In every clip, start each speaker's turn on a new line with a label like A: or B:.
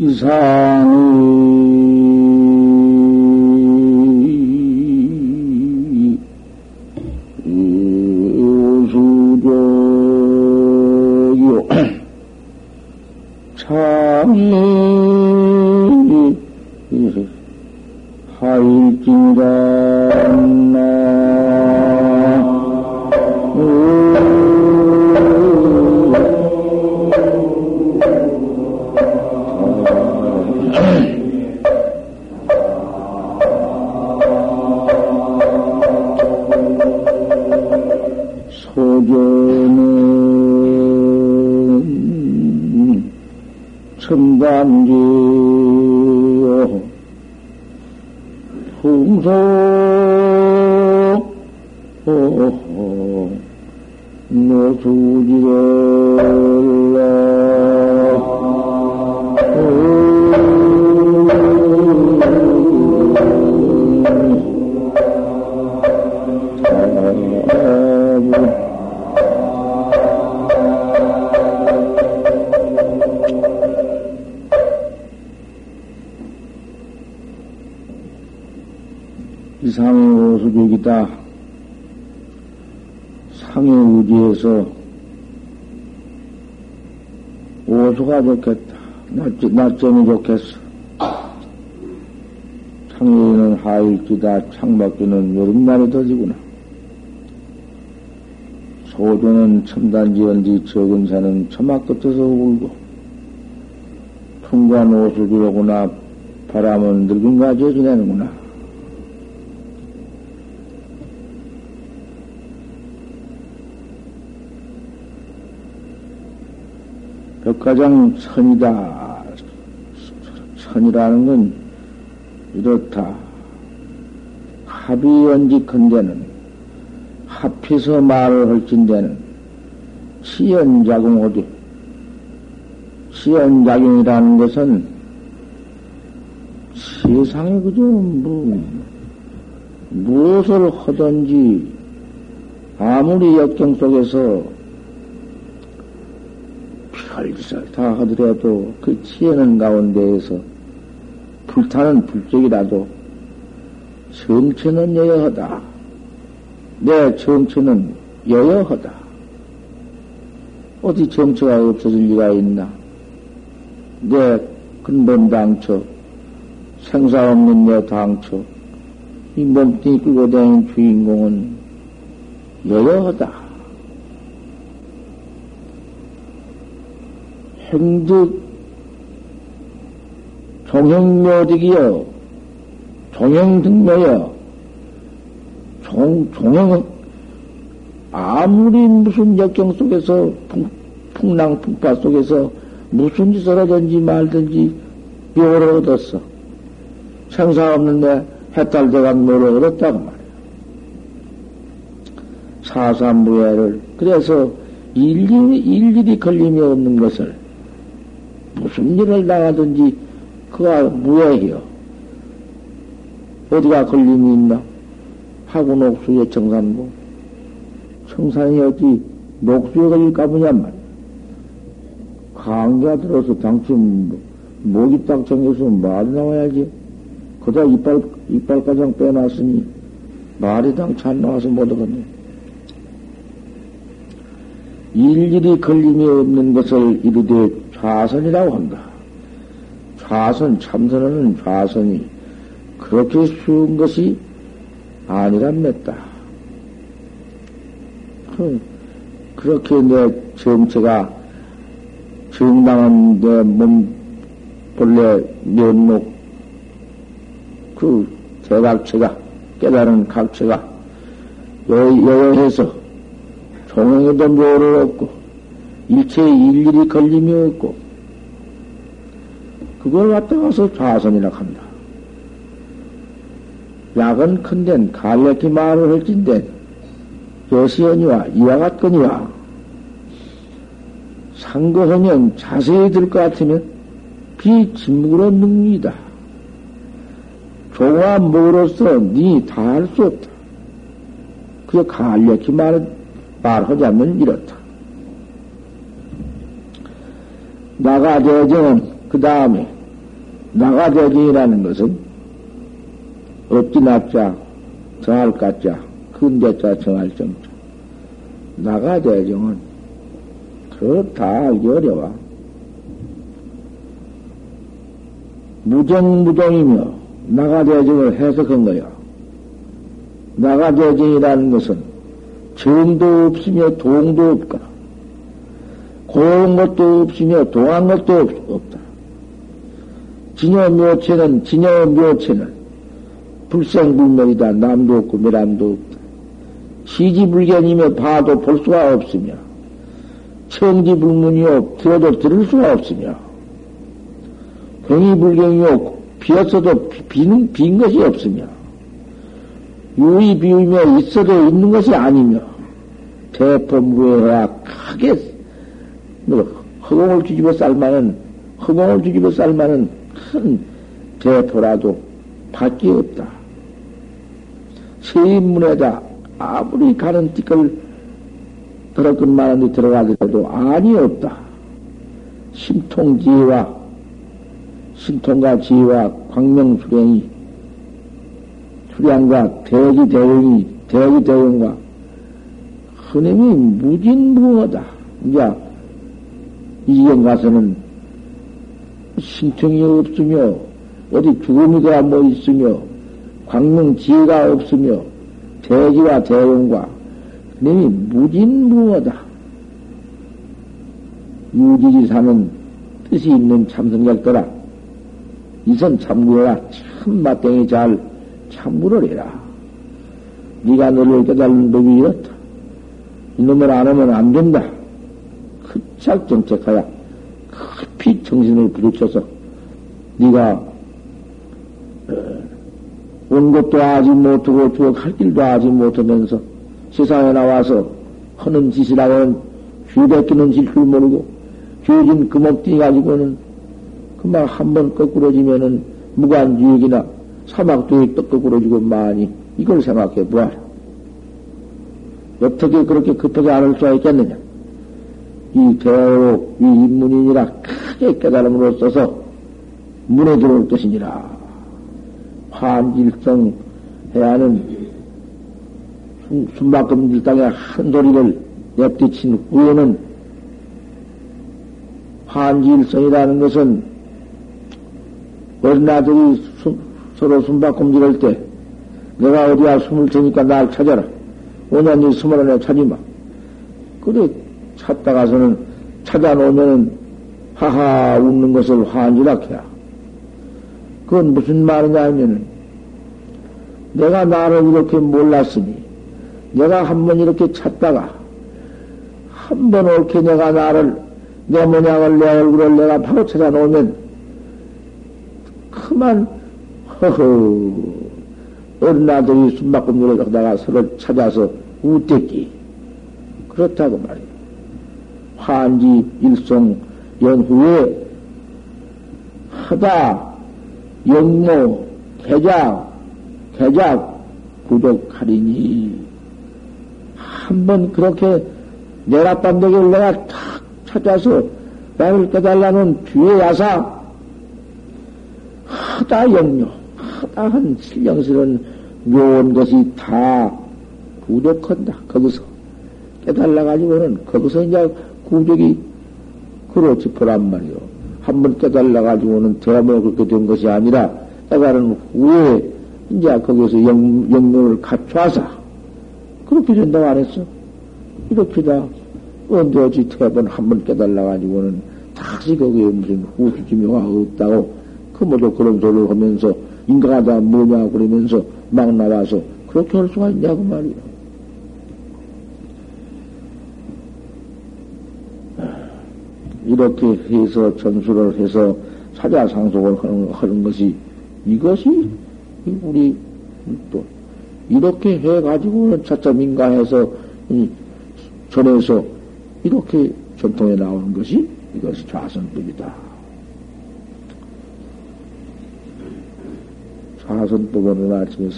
A: 이상이 오수조요. 참이 소견은 첨단지요 풍소 노수지를 이상의 오수족이다. 상의 의지에서 오수가 좋겠다. 낮, 낮점이 좋겠어. 창의는 하일지다. 창밖에는 여름날이 더지구나. 소조는 첨단지언지 적은 새는 처마 끝에서 울고 풍관 오수주로구나 바람은 늙은 가지에 지내는구나. 벽가장 선이다. 선이라는 건 이렇다. 합이 언직한 데는 합해서 말을 할진 데는 시연작용 어디 시연작용이라는 것은 세상에 그저 뭐 무엇을 하든지 아무리 역경 속에서 별짓을 다 하더라도 그 치에는 가운데에서 불타는 불적이라도 정체는 여여하다. 내 정체는 여여하다. 어디 정체가 없어질 리가 있나? 내 근본 당처, 생사 없는 내 당처, 이 몸뚱이 끌고 다니는 주인공은 여여하다. 행득 종형묘득이여 종형등묘여 종, 종형 아무리 무슨 역경 속에서 풍, 풍랑 풍파 속에서 무슨 짓을 하든지 말든지 묘를 얻었어. 생사 없는데 해탈대간 묘를 얻었다고 말이야. 사삼무예를. 그래서 일일이, 일일이 걸림이 없는 것을 무슨 일을 나가든지 그가 무해해요. 어디가 걸림이 있나? 하고 녹수의 청산고. 청산이 어디 녹수에 걸릴까 보냔 말이야. 강가 들어서 당신 목이 딱 정해서 말이 나와야지. 그다 이빨, 이빨 가장 빼놨으니 말이 안 나와서 못 하겠네. 일일이 걸림이 없는 것을 이르되 좌선이라고 한다. 좌선, 참선은 좌선이 그렇게 쉬운 것이 아니란맸다. 그, 그렇게 내 정체가 정당한 내 몸 본래 면목 그 대각체가 깨달은 각체가 여여해서 종행에도 묘를 얻고 일체에 일일이 걸림이 없고 그걸 갖다가서 좌선이라 한다. 약은 큰덴 갈래기 말을 할진된 여시언이와 이와 같거니와 상거하면 자세히 들 것 같으면 비침묵으로 능이다. 종아 목으로서 니 다 할 수 없다. 그게 간략히 말, 말하자면 이렇다. 나가 대정은 그 다음에 나가대징이라는 것은 없지 납자, 정할 가자, 근대자 정할 정자. 나가대정은 그다 알기 어려워. 무정무정이며 나가대정을 해석한 거야. 나가대정이라는 것은 정도 없으며 동도 없다. 고운 것도 없으며 동한 것도 없 다. 진여 묘체는, 진여 묘체는 불생불멸이다. 남도 없고 멸함도 없다. 시지불견이며 봐도 볼 수가 없으며, 청지불문이요, 들어도 들을 수가 없으며, 병이불경이요, 비었어도 빈, 빈 것이 없으며, 유의 비우며 있어도 있는 것이 아니며, 대포무에야 크게, 뭐, 허공을 뒤집어 쌀만은, 허공을 뒤집어 쌀만은 큰 대포라도 밖에 없다. 세인문에다 아무리 가는 띠끌 들어끈만한데 들어가더라도 안이 없다. 심통 지혜와 신통과 지혜와 광명 수령이 수량과 대기 대용이 대기 대용과 흔임이 무진무하다. 이제 이경 가서는 신통이 없으며 어디 죽음이가 뭐 있으며 광명 지혜가 없으며 대기와 대용과 흔임이 무진무하다. 유지지사는 뜻이 있는 참선객들아 이선 참구해라. 참 맞댕이 잘 참구를 해라. 네가 너를 깨달는 법이 이렇다. 이놈을 안 하면 안 된다. 그착 정책하야 급히 정신을 부딪혀서 네가 어, 온 것도 아직 못하고 주어 갈 길도 아직 못하면서 세상에 나와서 하는 짓이라고는 쥐대끼는 질줄 모르고 쥐진 그몸띠 가지고는 금방 한번 거꾸러지면은 무관지역이나 사막도에 또 거꾸러지고 많이 이걸 생각해 보아라. 어떻게 그렇게 급하게 안할 수가 있겠느냐? 이 대로 이 인문이니라 크게 깨달음으로 써서 문에 들어올 것이니라. 환질성 하는 숨바꿈질 땅의 한 소리를 냅디친 후에는 환질성이라는 것은 어린아들이 수, 서로 숨바꿈질할 때 내가 어디야 숨을 테니까 날 찾아라. 오년이 숨을 안에 찾지마. 그래 찾다가서는 찾아놓으면은 하하 웃는 것을 환지락해야. 그건 무슨 말이냐 하면은 내가 나를 이렇게 몰랐으니 내가 한 번 이렇게 찾다가 한번 옳게 내가 나를 내 모양을 내 얼굴을 내가 바로 찾아놓으면 그만 허허 어린 아들이 숨바꿈질을 하다가 서로 찾아서 우대기 그렇다고 말이야. 환지 일송 연후에 하다 영모 개작 개작 구독하리니 한 번 그렇게 내라밤되기를 내가 탁 찾아서 나를 깨달라는 뒤에 야사 하다 영료, 하다 한 신령스러운 묘한 것이 다 부족한다. 거기서 깨달아가지고는 거기서 이제 구족이 그로 짚어란 말이요. 한번 깨달아가지고는 대모 그렇게 된 것이 아니라 깨달은 후에 이제 거기서 영, 영묘를 갖춰서 그렇게 된다고 안 했어. 이렇게 다 언제 어찌 태번 한번 깨달아가지고는 다시 거기에 무슨 후주지묘가 없다고 그 모두 그런 소리를 하면서 인가가 다 뭐냐 그러면서 막 나와서 그렇게 할 수가 있냐고 말이야. 이렇게 해서 전수를 해서 사자 상속을 하는, 하는 것이 이것이 우리 또 이렇게 해가지고는 차차 민가해서 전해서 이렇게 전통에 나오는 것이 이것이 좌선법이다. 사선법은 오늘 아침에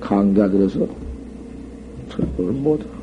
A: 강좌들에서 철법을 못하